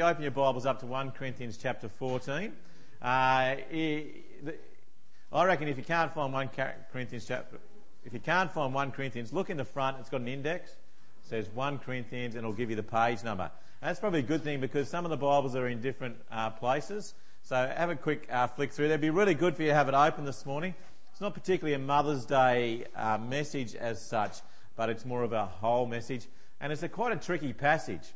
you open your Bibles up to 1 Corinthians chapter 14, uh, I reckon if you can't find 1 Corinthians chapter, if you can't find 1 Corinthians, look in the front. It's got an index. It says 1 Corinthians and it'll give you the page number. That's probably a good thing because some of the Bibles are in different uh, places. So have a quick uh, flick through. It'd be really good for you to have it open this morning. It's not particularly a Mother's Day uh, message as such, but it's more of a whole message. And it's a quite a tricky passage.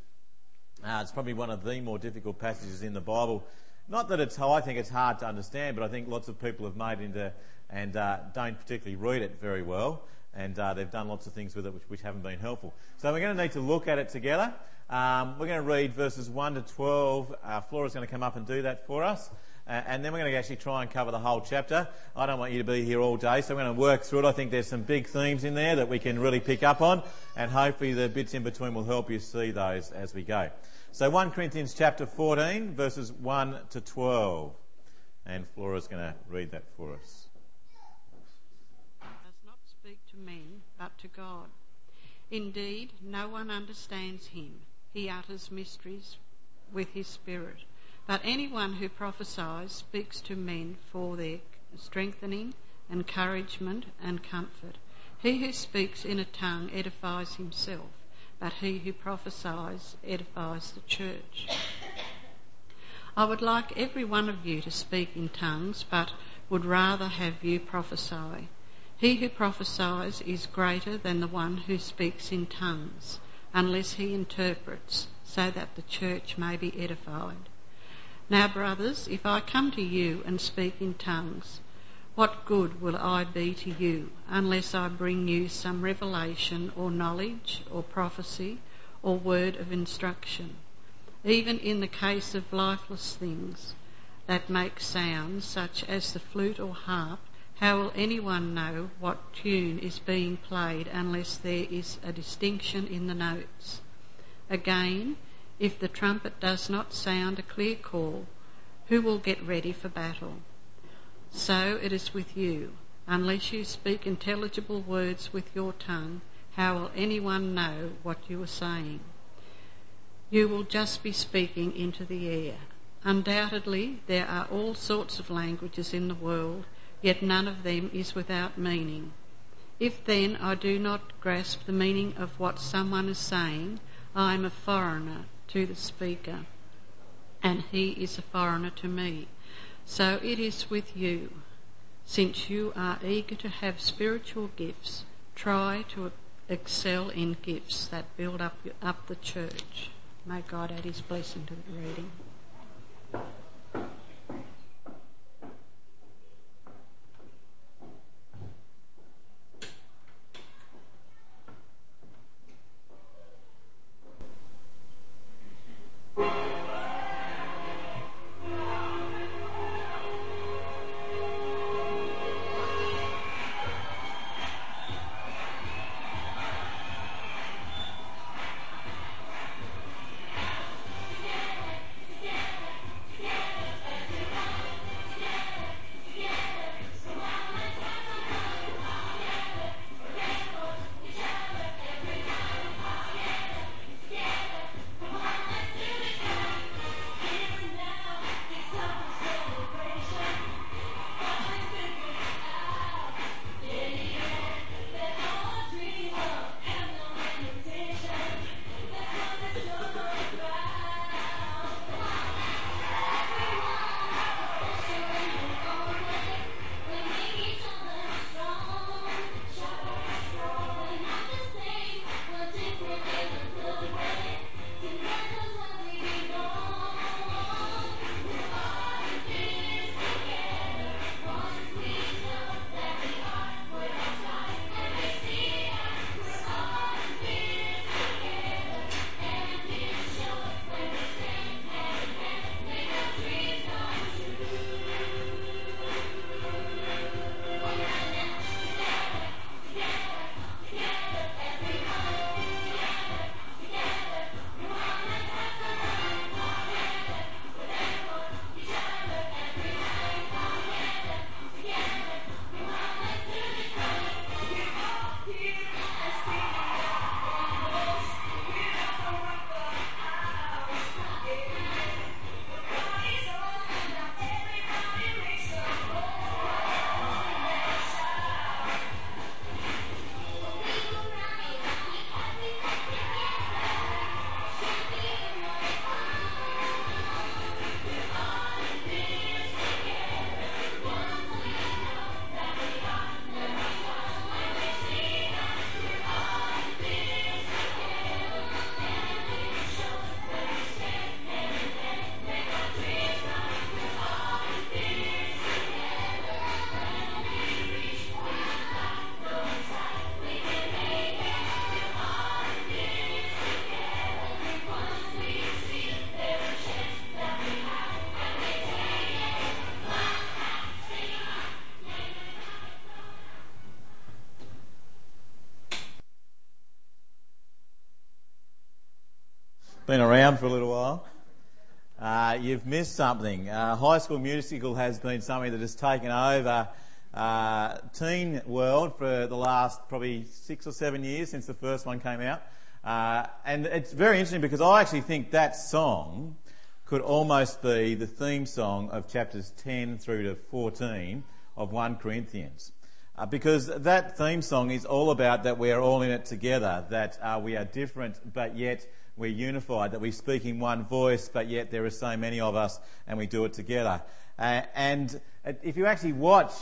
Uh, it's probably one of the more difficult passages in the Bible. Not that it's, I think it's hard to understand, but I think lots of people have made into and uh, don't particularly read it very well, and uh, they've done lots of things with it which, which, haven't been helpful. So we're going to need to look at it together. Um, we're going to read verses 1 to 12. Uh, Flora's going to come up and do that for us. Uh, and then we're going to actually try and cover the whole chapter. I don't want you to be here all day, so we're going to work through it. I think there's some big themes in there that we can really pick up on, and hopefully the bits in between will help you see those as we go. So 1 Corinthians chapter 14, verses 1 to 12. And Flora's going to read that for us. Does not speak to men, but to God. Indeed, no one understands him. He utters mysteries with his spirit. But anyone who prophesies speaks to men for their strengthening, encouragement, and comfort. He who speaks in a tongue edifies himself, but he who prophesies edifies the church. I would like every one of you to speak in tongues, but would rather have you prophesy. He who prophesies is greater than the one who speaks in tongues, unless he interprets, so that the church may be edified. Now, brothers, if I come to you and speak in tongues, what good will I be to you unless I bring you some revelation or knowledge or prophecy or word of instruction? Even in the case of lifeless things that make sounds, such as the flute or harp, how will anyone know what tune is being played unless there is a distinction in the notes? Again, if the trumpet does not sound a clear call, who will get ready for battle? So it is with you. Unless you speak intelligible words with your tongue, how will anyone know what you are saying? You will just be speaking into the air. Undoubtedly, there are all sorts of languages in the world, yet none of them is without meaning. If then I do not grasp the meaning of what someone is saying, I am a foreigner to the speaker, and he is a foreigner to me. So it is with you. Since you are eager to have spiritual gifts, try to excel in gifts that build up, up the church. May God add his blessing to the reading. Been around for a little while, uh, you've missed something. Uh, High School Musical has been something that has taken over uh, teen world for the last probably six or seven years since the first one came out. Uh, and it's very interesting because I actually think that song could almost be the theme song of chapters 10 through to 14 of 1 Corinthians. Uh, because that theme song is all about that we are all in it together, that uh, we are different but yet we're unified, that we speak in one voice but yet there are so many of us and we do it together. Uh, and if you actually watch,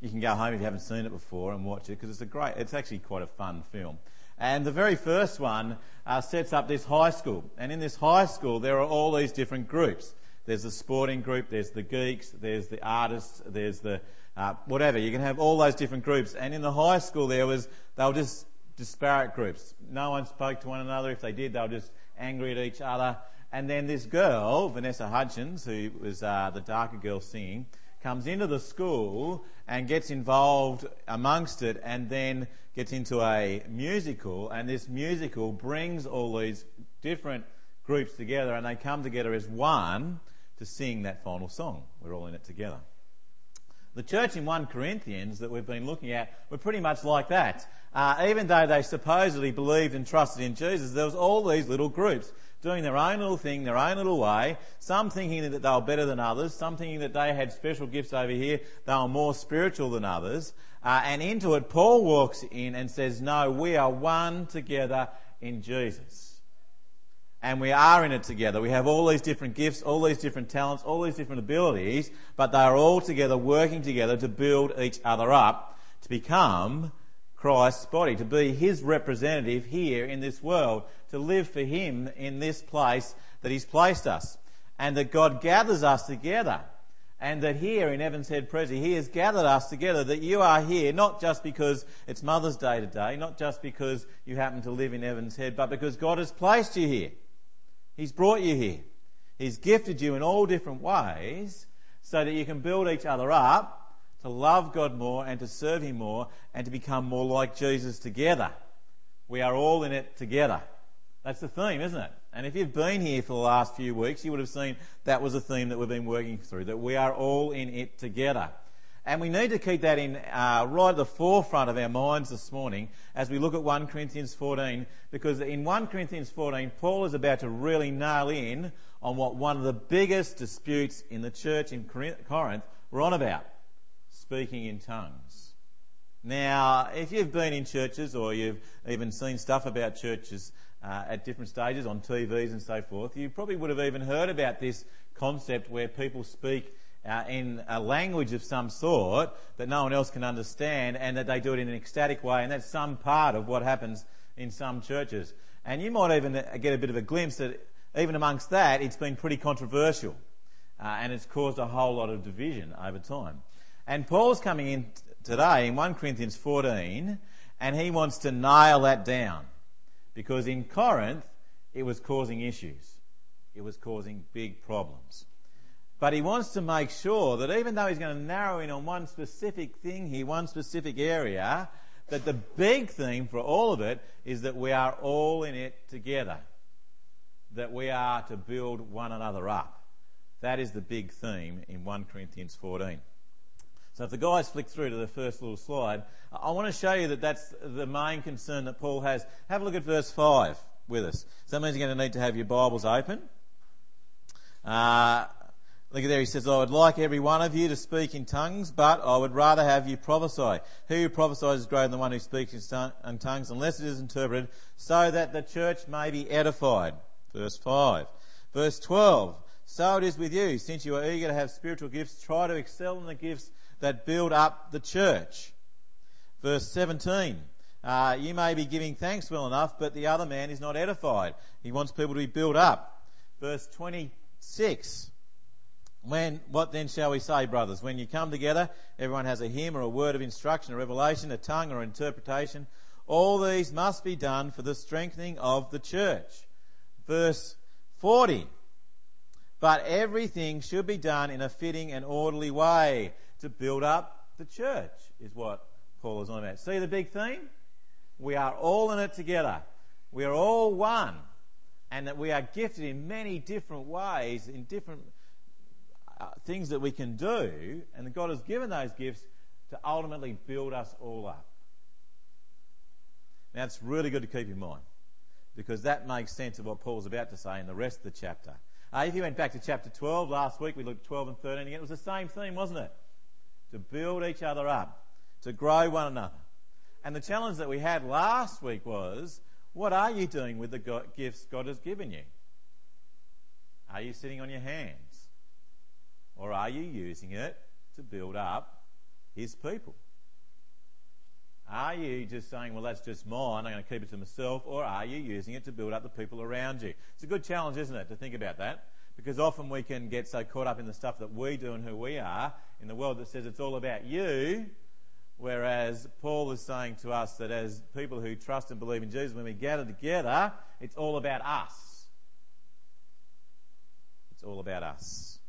you can go home if you haven't seen it before and watch it because it's a great, it's actually quite a fun film. And the very first one uh, sets up this high school. And in this high school, there are all these different groups. There's the sporting group, there's the geeks, there's the artists, there's the uh, whatever. You can have all those different groups. And in the high school, there was they were just disparate groups. No one spoke to one another. If they did, they were just angry at each other. And then this girl, Vanessa Hudgens, who was uh, the darker girl singing, comes into the school and gets involved amongst it, and then gets into a musical. And this musical brings all these different groups together, and they come together as one to sing that final song. We're all in it together. The church in 1 Corinthians that we've been looking at were pretty much like that. Uh, even though they supposedly believed and trusted in Jesus, there was all these little groups doing their own little thing, their own little way, some thinking that they were better than others, some thinking that they had special gifts over here, they were more spiritual than others. Uh, and into it, Paul walks in and says, No, we are one together in Jesus and we are in it together. We have all these different gifts, all these different talents, all these different abilities, but they are all together working together to build each other up to become Christ's body, to be his representative here in this world, to live for him in this place that he's placed us. And that God gathers us together. And that here in Evans Head Prezi, He has gathered us together, that you are here not just because it's Mother's Day today, not just because you happen to live in Evans Head, but because God has placed you here. He's brought you here. He's gifted you in all different ways so that you can build each other up to love God more and to serve Him more and to become more like Jesus together. We are all in it together. That's the theme, isn't it? And if you've been here for the last few weeks, you would have seen that was a theme that we've been working through, that we are all in it together. And we need to keep that in uh, right at the forefront of our minds this morning as we look at 1 Corinthians 14, because in 1 Corinthians 14, Paul is about to really nail in on what one of the biggest disputes in the church in Corinth were on about speaking in tongues. Now, if you've been in churches or you've even seen stuff about churches uh, at different stages on TVs and so forth, you probably would have even heard about this concept where people speak uh, in a language of some sort that no one else can understand and that they do it in an ecstatic way, and that's some part of what happens in some churches. And you might even get a bit of a glimpse that even amongst that, it's been pretty controversial. Uh, and it's caused a whole lot of division over time. And Paul's coming in today in 1 Corinthians 14, and he wants to nail that down. Because in Corinth, it was causing issues. It was causing big problems. But he wants to make sure that even though he's going to narrow in on one specific thing here, one specific area, that the big theme for all of it is that we are all in it together. That we are to build one another up. That is the big theme in 1 Corinthians 14. So if the guys flick through to the first little slide, I want to show you that that's the main concern that Paul has. Have a look at verse 5 with us. So that means you're going to need to have your Bibles open. Uh, Look at there, he says, I would like every one of you to speak in tongues, but I would rather have you prophesy. He who prophesies is greater than the one who speaks in tongues, unless it is interpreted, so that the church may be edified. Verse 5. Verse 12. So it is with you, since you are eager to have spiritual gifts, try to excel in the gifts that build up the church. Verse 17. Uh, you may be giving thanks well enough, but the other man is not edified. He wants people to be built up. Verse 26. When, what then shall we say, brothers? When you come together, everyone has a hymn or a word of instruction, a revelation, a tongue or interpretation. All these must be done for the strengthening of the church. Verse 40. But everything should be done in a fitting and orderly way to build up the church, is what Paul is on about. See the big theme? We are all in it together. We are all one. and that we are gifted in many different ways, in different uh, things that we can do, and God has given those gifts to ultimately build us all up. Now, it's really good to keep in mind because that makes sense of what Paul's about to say in the rest of the chapter. Uh, if you went back to chapter 12 last week, we looked at 12 and 13 again. It was the same theme, wasn't it? To build each other up, to grow one another. And the challenge that we had last week was what are you doing with the gifts God has given you? Are you sitting on your hands? Or are you using it to build up His people? Are you just saying, well, that's just mine, I'm going to keep it to myself, or are you using it to build up the people around you? It's a good challenge, isn't it, to think about that? Because often we can get so caught up in the stuff that we do and who we are in the world that says it's all about you, whereas Paul is saying to us that as people who trust and believe in Jesus, when we gather together, it's all about us. It's all about us.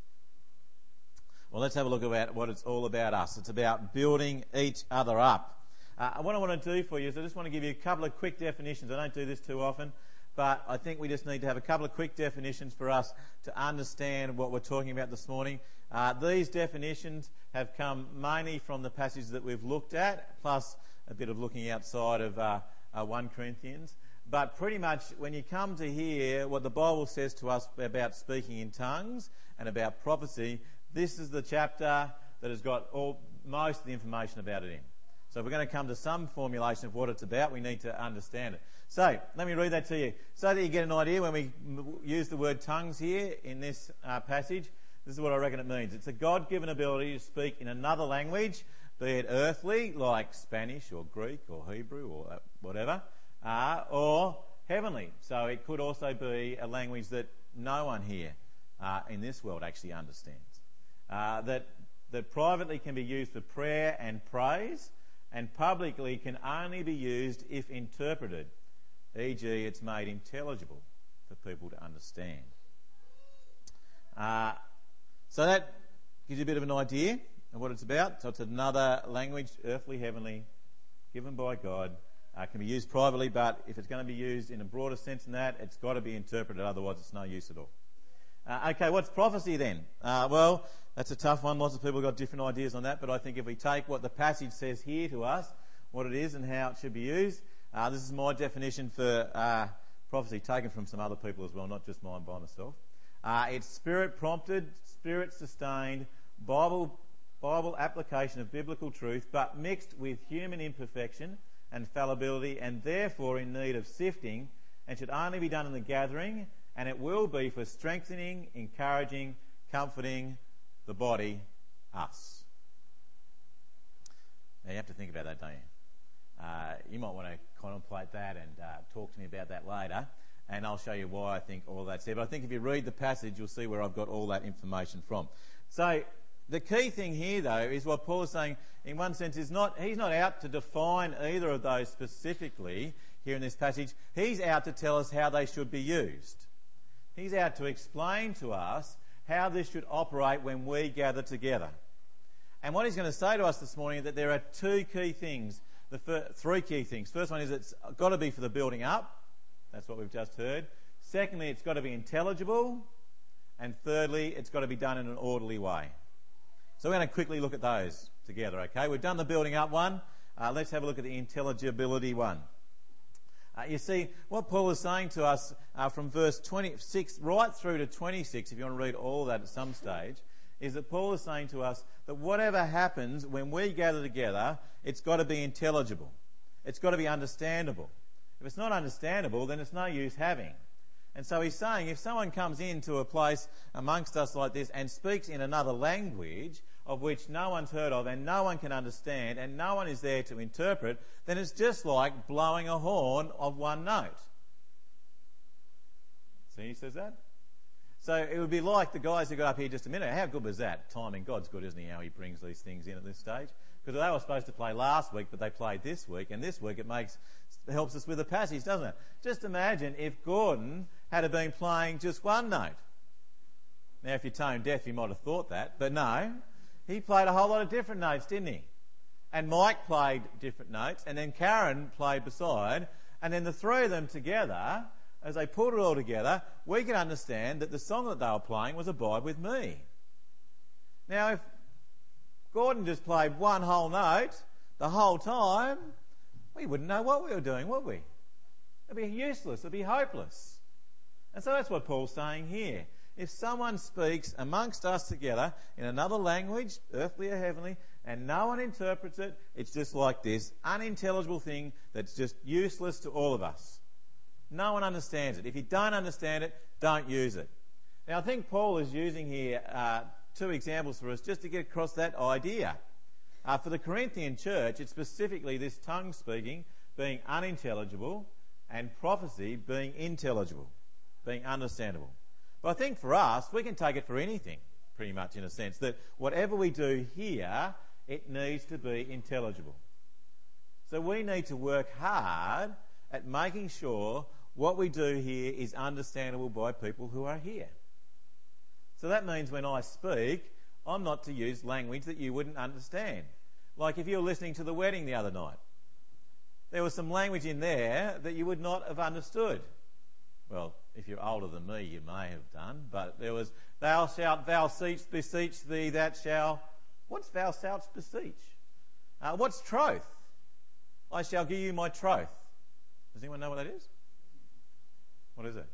Well, let's have a look at what it's all about us. It's about building each other up. Uh, what I want to do for you is I just want to give you a couple of quick definitions. I don't do this too often, but I think we just need to have a couple of quick definitions for us to understand what we're talking about this morning. Uh, these definitions have come mainly from the passage that we've looked at, plus a bit of looking outside of uh, uh 1 Corinthians. But pretty much when you come to hear what the Bible says to us about speaking in tongues and about prophecy, this is the chapter that has got all, most of the information about it in. So if we're going to come to some formulation of what it's about, we need to understand it. So let me read that to you. So that you get an idea when we use the word tongues here in this uh, passage, this is what I reckon it means. It's a God given ability to speak in another language, be it earthly, like Spanish or Greek or Hebrew or uh, whatever, uh, or heavenly. So it could also be a language that no one here uh, in this world actually understands. Uh, that, that privately can be used for prayer and praise and publicly can only be used if interpreted, e.g., it's made intelligible for people to understand. Uh, so that gives you a bit of an idea of what it's about. So it's another language, earthly, heavenly, given by God. Uh, can be used privately, but if it's going to be used in a broader sense than that, it's got to be interpreted, otherwise it's no use at all. Uh, okay, what's prophecy then? Uh, well, that's a tough one. Lots of people have got different ideas on that, but I think if we take what the passage says here to us, what it is and how it should be used, uh, this is my definition for uh, prophecy, taken from some other people as well, not just mine by myself. Uh, it's spirit prompted, spirit sustained, Bible, Bible application of biblical truth, but mixed with human imperfection and fallibility, and therefore in need of sifting, and should only be done in the gathering and it will be for strengthening, encouraging, comforting the body, us. Now you have to think about that, don't you? Uh, you might want to contemplate that and uh, talk to me about that later, and I'll show you why I think all that's there. But I think if you read the passage, you'll see where I've got all that information from. So the key thing here, though, is what Paul is saying. In one sense, is not he's not out to define either of those specifically here in this passage. He's out to tell us how they should be used. He's out to explain to us how this should operate when we gather together. And what he's going to say to us this morning is that there are two key things, the three key things. First one is it's got to be for the building up. That's what we've just heard. Secondly, it's got to be intelligible. And thirdly, it's got to be done in an orderly way. So we're going to quickly look at those together, okay? We've done the building up one. Uh, let's have a look at the intelligibility one. Uh, you see, what Paul is saying to us uh, from verse 26 right through to 26, if you want to read all that at some stage, is that Paul is saying to us that whatever happens when we gather together, it's got to be intelligible. It's got to be understandable. If it's not understandable, then it's no use having. And so he's saying if someone comes into a place amongst us like this and speaks in another language, of which no one's heard of and no one can understand and no one is there to interpret, then it's just like blowing a horn of one note. See, he says that? So it would be like the guys who got up here just a minute. How good was that? Timing. God's good, isn't he? How he brings these things in at this stage. Because they were supposed to play last week, but they played this week, and this week it makes helps us with the passage, doesn't it? Just imagine if Gordon had been playing just one note. Now, if you're tone deaf, you might have thought that, but no. He played a whole lot of different notes, didn't he? And Mike played different notes, and then Karen played beside, and then the three of them together as they pulled it all together, we can understand that the song that they were playing was Abide with Me. Now, if Gordon just played one whole note the whole time, we wouldn't know what we were doing, would we? It'd be useless, it'd be hopeless. And so that's what Paul's saying here. If someone speaks amongst us together in another language, earthly or heavenly, and no one interprets it, it's just like this unintelligible thing that's just useless to all of us. No one understands it. If you don't understand it, don't use it. Now, I think Paul is using here uh, two examples for us just to get across that idea. Uh, for the Corinthian church, it's specifically this tongue speaking being unintelligible and prophecy being intelligible, being understandable. But I think for us, we can take it for anything, pretty much in a sense, that whatever we do here, it needs to be intelligible. So we need to work hard at making sure what we do here is understandable by people who are here. So that means when I speak, I'm not to use language that you wouldn't understand. Like if you were listening to the wedding the other night, there was some language in there that you would not have understood. Well, if you're older than me, you may have done, but there was, Thou shalt, thou seest, beseech thee, that shall. What's thou shalt beseech? Uh, what's troth? I shall give you my troth. Does anyone know what that is? What is it?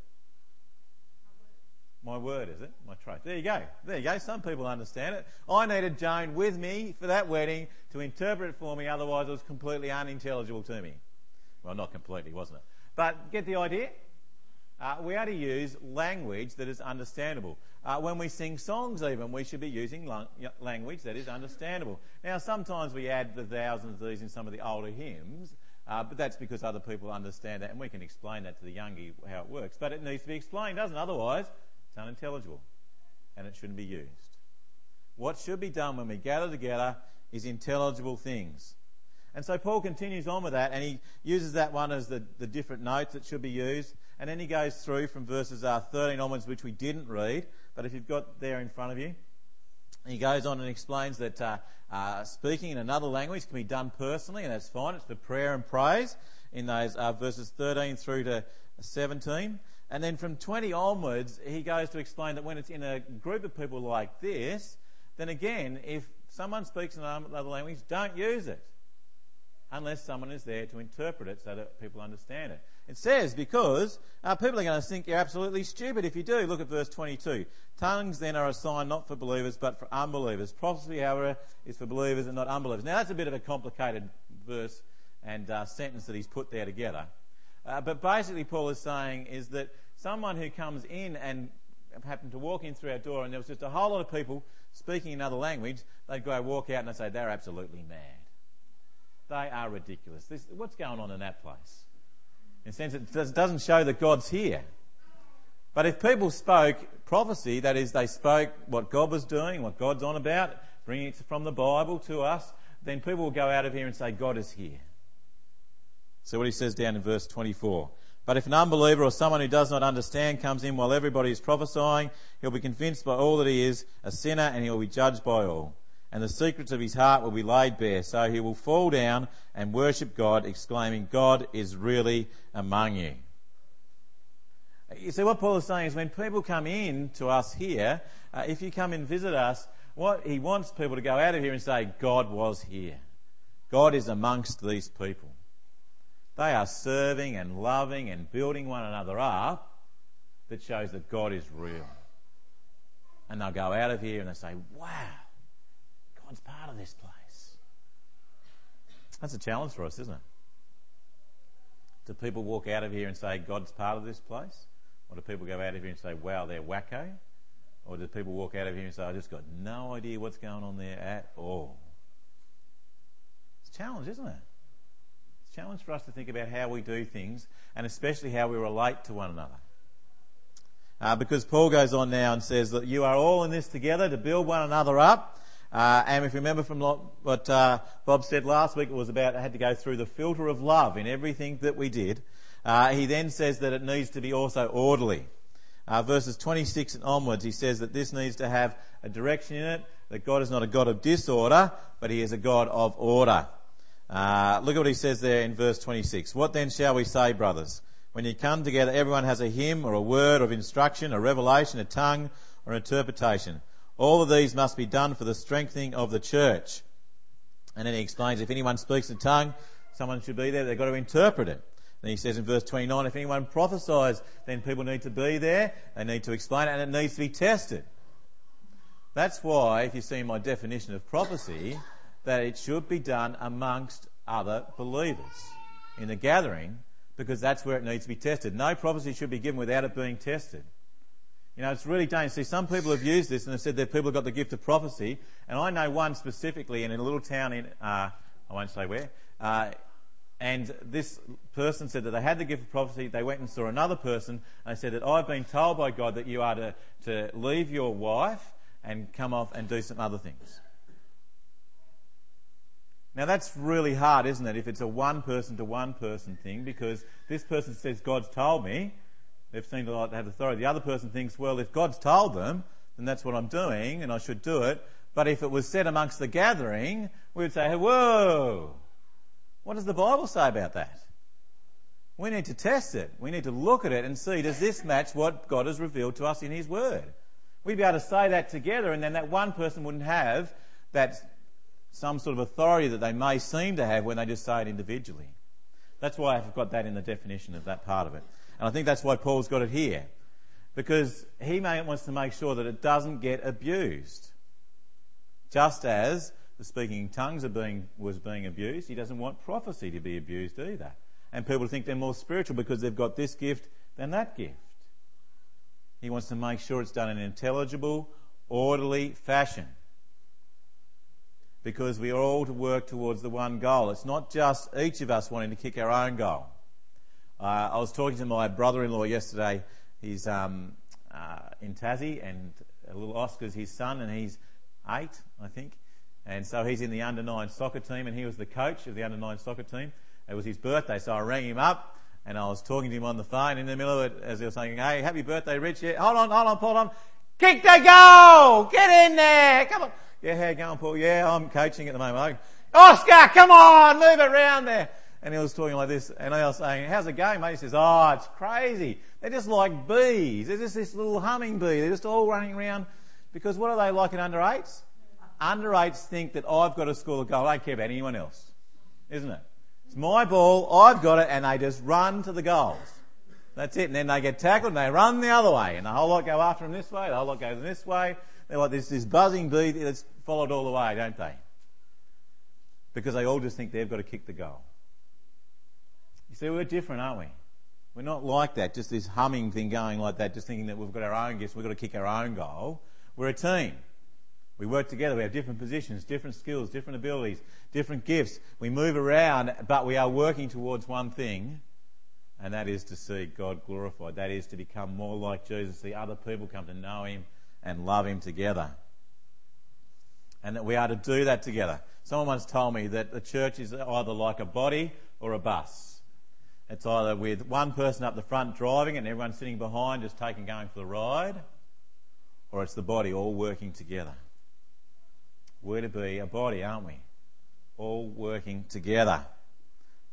My word, is it? My troth. There you go. There you go. Some people understand it. I needed Joan with me for that wedding to interpret it for me, otherwise it was completely unintelligible to me. Well, not completely, wasn't it? But get the idea? Uh, we are to use language that is understandable. Uh, when we sing songs, even, we should be using lang- language that is understandable. Now, sometimes we add the thousands of these in some of the older hymns, uh, but that's because other people understand that, and we can explain that to the younger how it works. But it needs to be explained, doesn't it? Otherwise, it's unintelligible, and it shouldn't be used. What should be done when we gather together is intelligible things. And so Paul continues on with that, and he uses that one as the, the different notes that should be used. And then he goes through from verses uh, 13 onwards, which we didn't read, but if you've got there in front of you, he goes on and explains that uh, uh, speaking in another language can be done personally, and that's fine. It's for prayer and praise in those uh, verses 13 through to 17. And then from 20 onwards, he goes to explain that when it's in a group of people like this, then again, if someone speaks in another language, don't use it unless someone is there to interpret it so that people understand it. It says, because uh, people are going to think you're absolutely stupid if you do. Look at verse 22. Tongues then are a sign not for believers but for unbelievers. Prophecy, however, is for believers and not unbelievers. Now, that's a bit of a complicated verse and uh, sentence that he's put there together. Uh, but basically, Paul is saying is that someone who comes in and happened to walk in through our door and there was just a whole lot of people speaking another language, they'd go walk out and they'd say, they're absolutely mad. They are ridiculous. This, what's going on in that place? In a sense, it doesn't show that God's here. But if people spoke prophecy, that is, they spoke what God was doing, what God's on about, bringing it from the Bible to us, then people will go out of here and say, God is here. So what he says down in verse 24. But if an unbeliever or someone who does not understand comes in while everybody is prophesying, he'll be convinced by all that he is a sinner and he'll be judged by all and the secrets of his heart will be laid bare. So he will fall down and worship God, exclaiming, God is really among you. You see, what Paul is saying is when people come in to us here, uh, if you come and visit us, what he wants people to go out of here and say, God was here. God is amongst these people. They are serving and loving and building one another up that shows that God is real. And they'll go out of here and they say, wow, God's part of this place. That's a challenge for us, isn't it? Do people walk out of here and say, God's part of this place? Or do people go out of here and say, wow, they're wacko? Or do people walk out of here and say, I just got no idea what's going on there at all? It's a challenge, isn't it? It's a challenge for us to think about how we do things and especially how we relate to one another. Uh, because Paul goes on now and says that you are all in this together to build one another up. Uh, and if you remember from what uh, Bob said last week, it was about I had to go through the filter of love in everything that we did. Uh, he then says that it needs to be also orderly. Uh, verses 26 and onwards, he says that this needs to have a direction in it, that God is not a God of disorder, but he is a God of order. Uh, look at what he says there in verse 26. What then shall we say, brothers? When you come together, everyone has a hymn or a word of instruction, a revelation, a tongue, or an interpretation. All of these must be done for the strengthening of the church. And then he explains if anyone speaks in tongue, someone should be there, they've got to interpret it. Then he says in verse 29, if anyone prophesies, then people need to be there, they need to explain it, and it needs to be tested. That's why, if you see my definition of prophecy, that it should be done amongst other believers in the gathering, because that's where it needs to be tested. No prophecy should be given without it being tested. You know, it's really dangerous. See, some people have used this and they've said that people have got the gift of prophecy, and I know one specifically in a little town in, uh, I won't say where, uh, and this person said that they had the gift of prophecy. They went and saw another person and they said that I've been told by God that you are to, to leave your wife and come off and do some other things. Now that's really hard, isn't it, if it's a one person to one person thing, because this person says, God's told me. They've seemed like to have authority. The other person thinks, well, if God's told them, then that's what I'm doing and I should do it. But if it was said amongst the gathering, we would say, whoa, what does the Bible say about that? We need to test it. We need to look at it and see, does this match what God has revealed to us in His Word? We'd be able to say that together and then that one person wouldn't have that some sort of authority that they may seem to have when they just say it individually. That's why I've got that in the definition of that part of it. And I think that's why Paul's got it here. Because he wants to make sure that it doesn't get abused. Just as the speaking in tongues being, was being abused. He doesn't want prophecy to be abused either. And people think they're more spiritual because they've got this gift than that gift. He wants to make sure it's done in an intelligible, orderly fashion. Because we are all to work towards the one goal. It's not just each of us wanting to kick our own goal. Uh, I was talking to my brother-in-law yesterday. He's um, uh, in Tassie, and little Oscar's his son, and he's eight, I think. And so he's in the under nine soccer team, and he was the coach of the under nine soccer team. It was his birthday, so I rang him up, and I was talking to him on the phone in the middle of it as he was saying, "Hey, happy birthday, Rich! Yeah, hold on, hold on, Paul, on. Kick the goal! Get in there! Come on! Yeah, how you going, Paul? Yeah, I'm coaching at the moment. Oscar, come on, move it around there." And he was talking like this, and I was saying, "How's it going, mate?" He says, "Oh, it's crazy. They're just like bees. They're just this little humming bee. They're just all running around." Because what are they like in under eights? under eights think that I've got score the goal. I don't care about anyone else. Isn't it? It's my ball, I've got it, and they just run to the goals. That's it. And then they get tackled and they run the other way. And the whole lot go after them this way, the whole lot goes this way. They're like this, this buzzing bee that's followed all the way, don't they? Because they all just think they've got to kick the goal. See, we're different, aren't we? We're not like that, just this humming thing going like that, just thinking that we've got our own gifts, we've got to kick our own goal. We're a team. We work together. We have different positions, different skills, different abilities, different gifts. We move around, but we are working towards one thing, and that is to see God glorified. That is to become more like Jesus, see other people come to know Him and love Him together. And that we are to do that together. Someone once told me that the church is either like a body or a bus. It's either with one person up the front driving and everyone sitting behind just taking going for the ride, or it's the body all working together. We're to be a body, aren't we? All working together.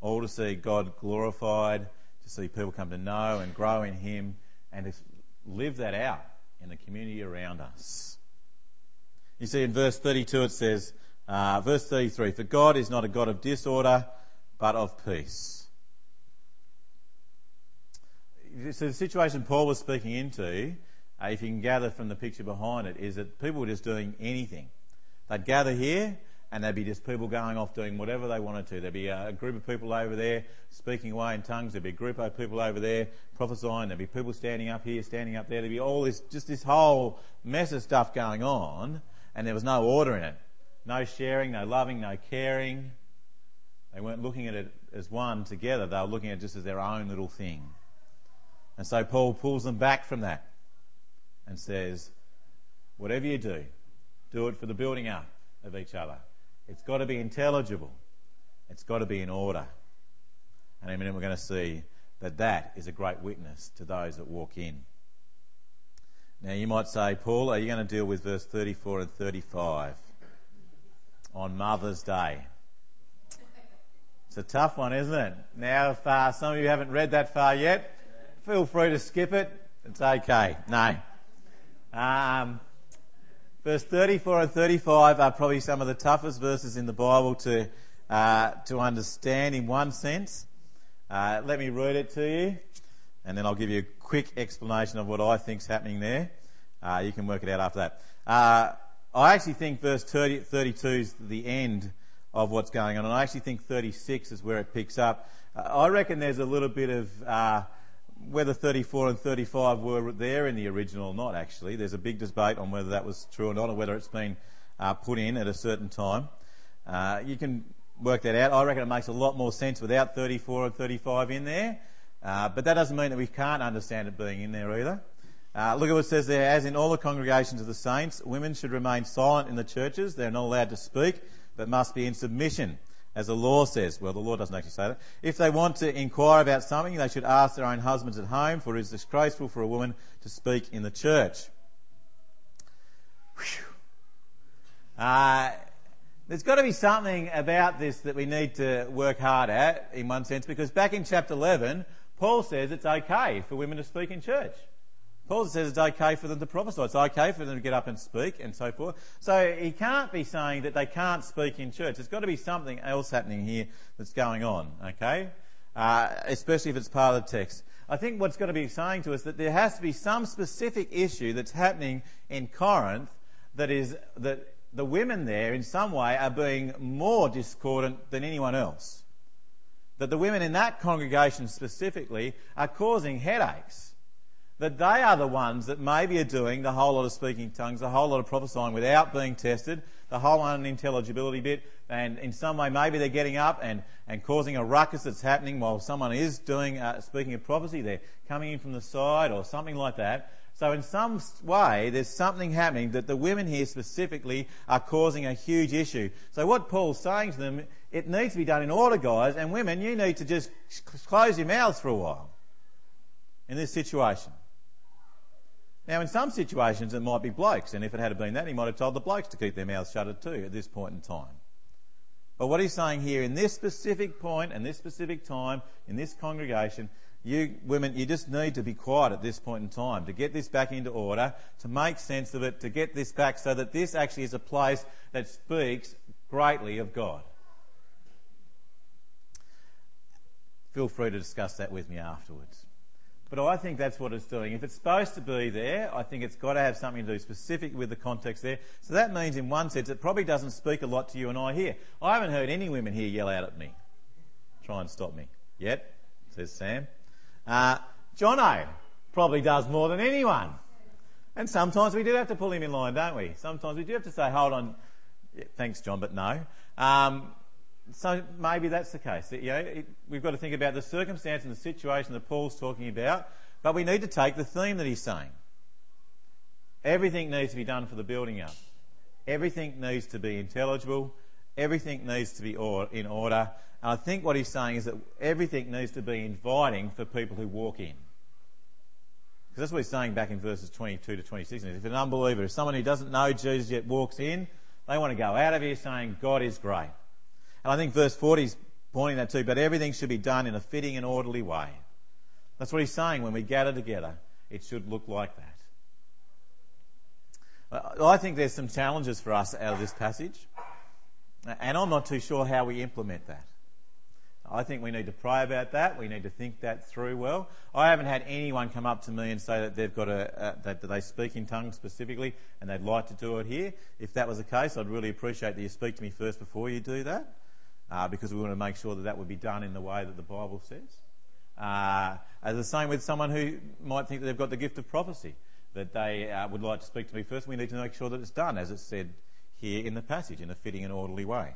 All to see God glorified, to see people come to know and grow in Him, and to live that out in the community around us. You see, in verse 32 it says, uh, verse 33, For God is not a God of disorder, but of peace. So the situation Paul was speaking into, uh, if you can gather from the picture behind it, is that people were just doing anything. They'd gather here and there'd be just people going off doing whatever they wanted to. There'd be a group of people over there speaking away in tongues. There'd be a group of people over there prophesying. There'd be people standing up here, standing up there. There'd be all this, just this whole mess of stuff going on and there was no order in it. No sharing, no loving, no caring. They weren't looking at it as one together. They were looking at it just as their own little thing. And so Paul pulls them back from that and says, whatever you do, do it for the building up of each other. It's got to be intelligible. It's got to be in order. And in a minute we're going to see that that is a great witness to those that walk in. Now you might say, Paul, are you going to deal with verse 34 and 35 on Mother's Day? It's a tough one, isn't it? Now, if uh, some of you haven't read that far yet, feel free to skip it. It's okay. No. Um, verse 34 and 35 are probably some of the toughest verses in the Bible to, uh, to understand in one sense. Uh, let me read it to you, and then I'll give you a quick explanation of what I think is happening there. Uh, you can work it out after that. Uh, I actually think verse 30, 32 is the end of what's going on, and I actually think 36 is where it picks up. Uh, I reckon there's a little bit of uh, whether 34 and 35 were there in the original or not, actually. There's a big debate on whether that was true or not, or whether it's been uh, put in at a certain time. Uh, you can work that out. I reckon it makes a lot more sense without 34 and 35 in there. Uh, but that doesn't mean that we can't understand it being in there either. Uh, look at what it says there. As in all the congregations of the saints, women should remain silent in the churches. They're not allowed to speak, but must be in submission, as the law says. Well, the law doesn't actually say that. If they want to inquire about something, they should ask their own husbands at home, for it is disgraceful for a woman to speak in the church. Uh, there's got to be something about this that we need to work hard at, in one sense, because back in chapter 11, Paul says it's okay for women to speak in church. Paul says it's okay for them to prophesy. It's okay for them to get up and speak and so forth. So he can't be saying that they can't speak in church. There's got to be something else happening here that's going on, okay? Uh, especially if it's part of the text. I think what's got to be saying to us that there has to be some specific issue that's happening in Corinth that is that the women there in some way are being more discordant than anyone else. That the women in that congregation specifically are causing headaches that they are the ones that maybe are doing the whole lot of speaking tongues, the whole lot of prophesying without being tested, the whole unintelligibility bit, and in some way maybe they're getting up and, and causing a ruckus that's happening while someone is doing uh, speaking of prophecy. They're coming in from the side or something like that. So in some way, there's something happening that the women here specifically are causing a huge issue. So what Paul's saying to them, it needs to be done in order, guys, and women, you need to just close your mouths for a while in this situation. Now, in some situations, it might be blokes, and if it had been that, he might have told the blokes to keep their mouths shut too at this point in time. But what he's saying here, in this specific point and this specific time, in this congregation, you women, you just need to be quiet at this point in time to get this back into order, to make sense of it, to get this back so that this actually is a place that speaks greatly of God. Feel free to discuss that with me afterwards. But I think that's what it's doing. If it's supposed to be there, I think it's got to have something to do specific with the context there. So that means, in one sense, it probably doesn't speak a lot to you and I here. I haven't heard any women here yell out at me, try and stop me. Yet, says Sam. Uh, Jono probably does more than anyone. And sometimes we do have to pull him in line, don't we? Sometimes we do have to say, hold on, yeah, thanks, John, but no. Um, so maybe that's the case. You know, it, we've got to think about the circumstance and the situation that Paul's talking about, but we need to take the theme that he's saying. Everything needs to be done for the building up. Everything needs to be intelligible. Everything needs to be in order. And I think what he's saying is that everything needs to be inviting for people who walk in. Because that's what he's saying back in verses 22 to 26. If an unbeliever, if someone who doesn't know Jesus yet walks in, they want to go out of here saying, God is great. And I think verse 40 is pointing that too, but everything should be done in a fitting and orderly way. That's what he's saying. When we gather together, it should look like that. I think there's some challenges for us out of this passage, and I'm not too sure how we implement that. I think we need to pray about that. We need to think that through well. I haven't had anyone come up to me and say that they've got a, that they speak in tongues specifically and they'd like to do it here. If that was the case, I'd really appreciate that you speak to me first before you do that uh, because we want to make sure that that would be done in the way that the Bible says. Uh, as the same with someone who might think that they've got the gift of prophecy, that they uh, would like to speak to me first. We need to make sure that it's done, as it's said here in the passage, in a fitting and orderly way.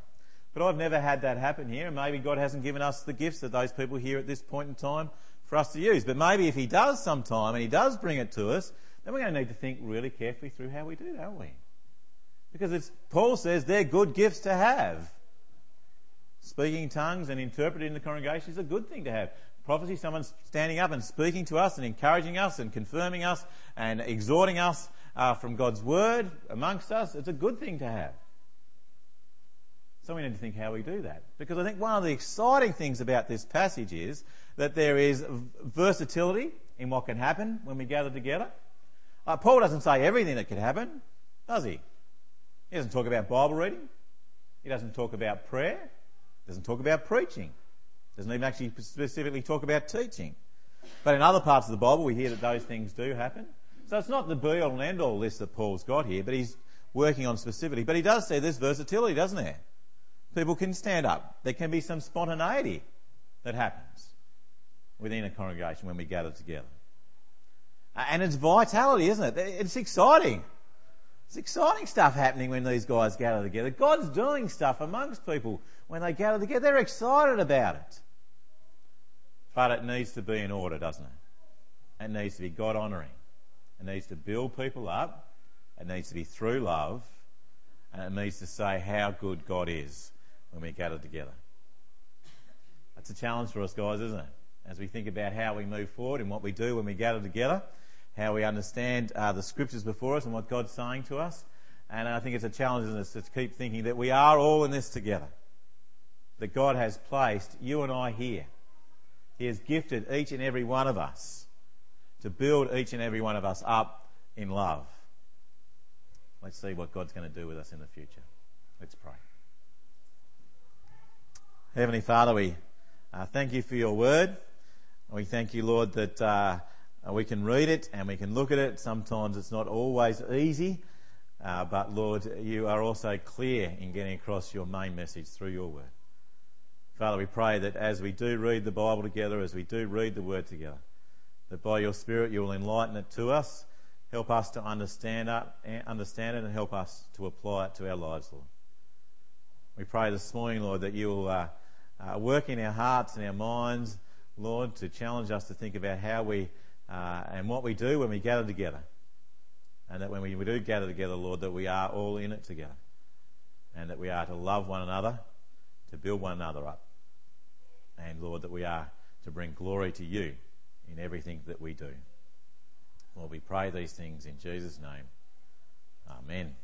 But I've never had that happen here, and maybe God hasn't given us the gifts that those people here at this point in time for us to use. But maybe if He does sometime and He does bring it to us, then we're going to need to think really carefully through how we do, aren't we? Because it's, Paul says they're good gifts to have. Speaking tongues and interpreting the congregation is a good thing to have. Prophecy, someone standing up and speaking to us and encouraging us and confirming us and exhorting us uh, from God's word amongst us, it's a good thing to have. So we need to think how we do that. Because I think one of the exciting things about this passage is that there is versatility in what can happen when we gather together. Uh, Paul doesn't say everything that could happen, does he? He doesn't talk about Bible reading. He doesn't talk about prayer. Doesn't talk about preaching. Doesn't even actually specifically talk about teaching. But in other parts of the Bible, we hear that those things do happen. So it's not the be all and end all list that Paul's got here, but he's working on specifically. But he does say there's versatility, doesn't there? People can stand up. There can be some spontaneity that happens within a congregation when we gather together. Uh, and it's vitality, isn't it? It's exciting. It's exciting stuff happening when these guys gather together. God's doing stuff amongst people when they gather together. They're excited about it. But it needs to be in order, doesn't it? It needs to be God honouring. It needs to build people up. It needs to be through love. And it needs to say how good God is when we gather together. That's a challenge for us, guys, isn't it? As we think about how we move forward and what we do when we gather together, how we understand uh, the scriptures before us and what God's saying to us. And I think it's a challenge in us to keep thinking that we are all in this together. That God has placed you and I here. He has gifted each and every one of us to build each and every one of us up in love. Let's see what God's going to do with us in the future. Let's pray. Heavenly Father, we uh, thank you for your word. We thank you, Lord, that uh, we can read it and we can look at it. Sometimes it's not always easy, uh, but Lord, you are also clear in getting across your main message through your word. Father, we pray that as we do read the Bible together, as we do read the word together, that by your Spirit you will enlighten it to us, help us to understand it, understand it and help us to apply it to our lives, Lord. We pray this morning, Lord, that you will uh, uh, work in our hearts and our minds, Lord, to challenge us to think about how we uh, and what we do when we gather together. And that when we, we do gather together, Lord, that we are all in it together. And that we are to love one another, to build one another up. And Lord, that we are to bring glory to you in everything that we do. Lord, we pray these things in Jesus' name. Amen.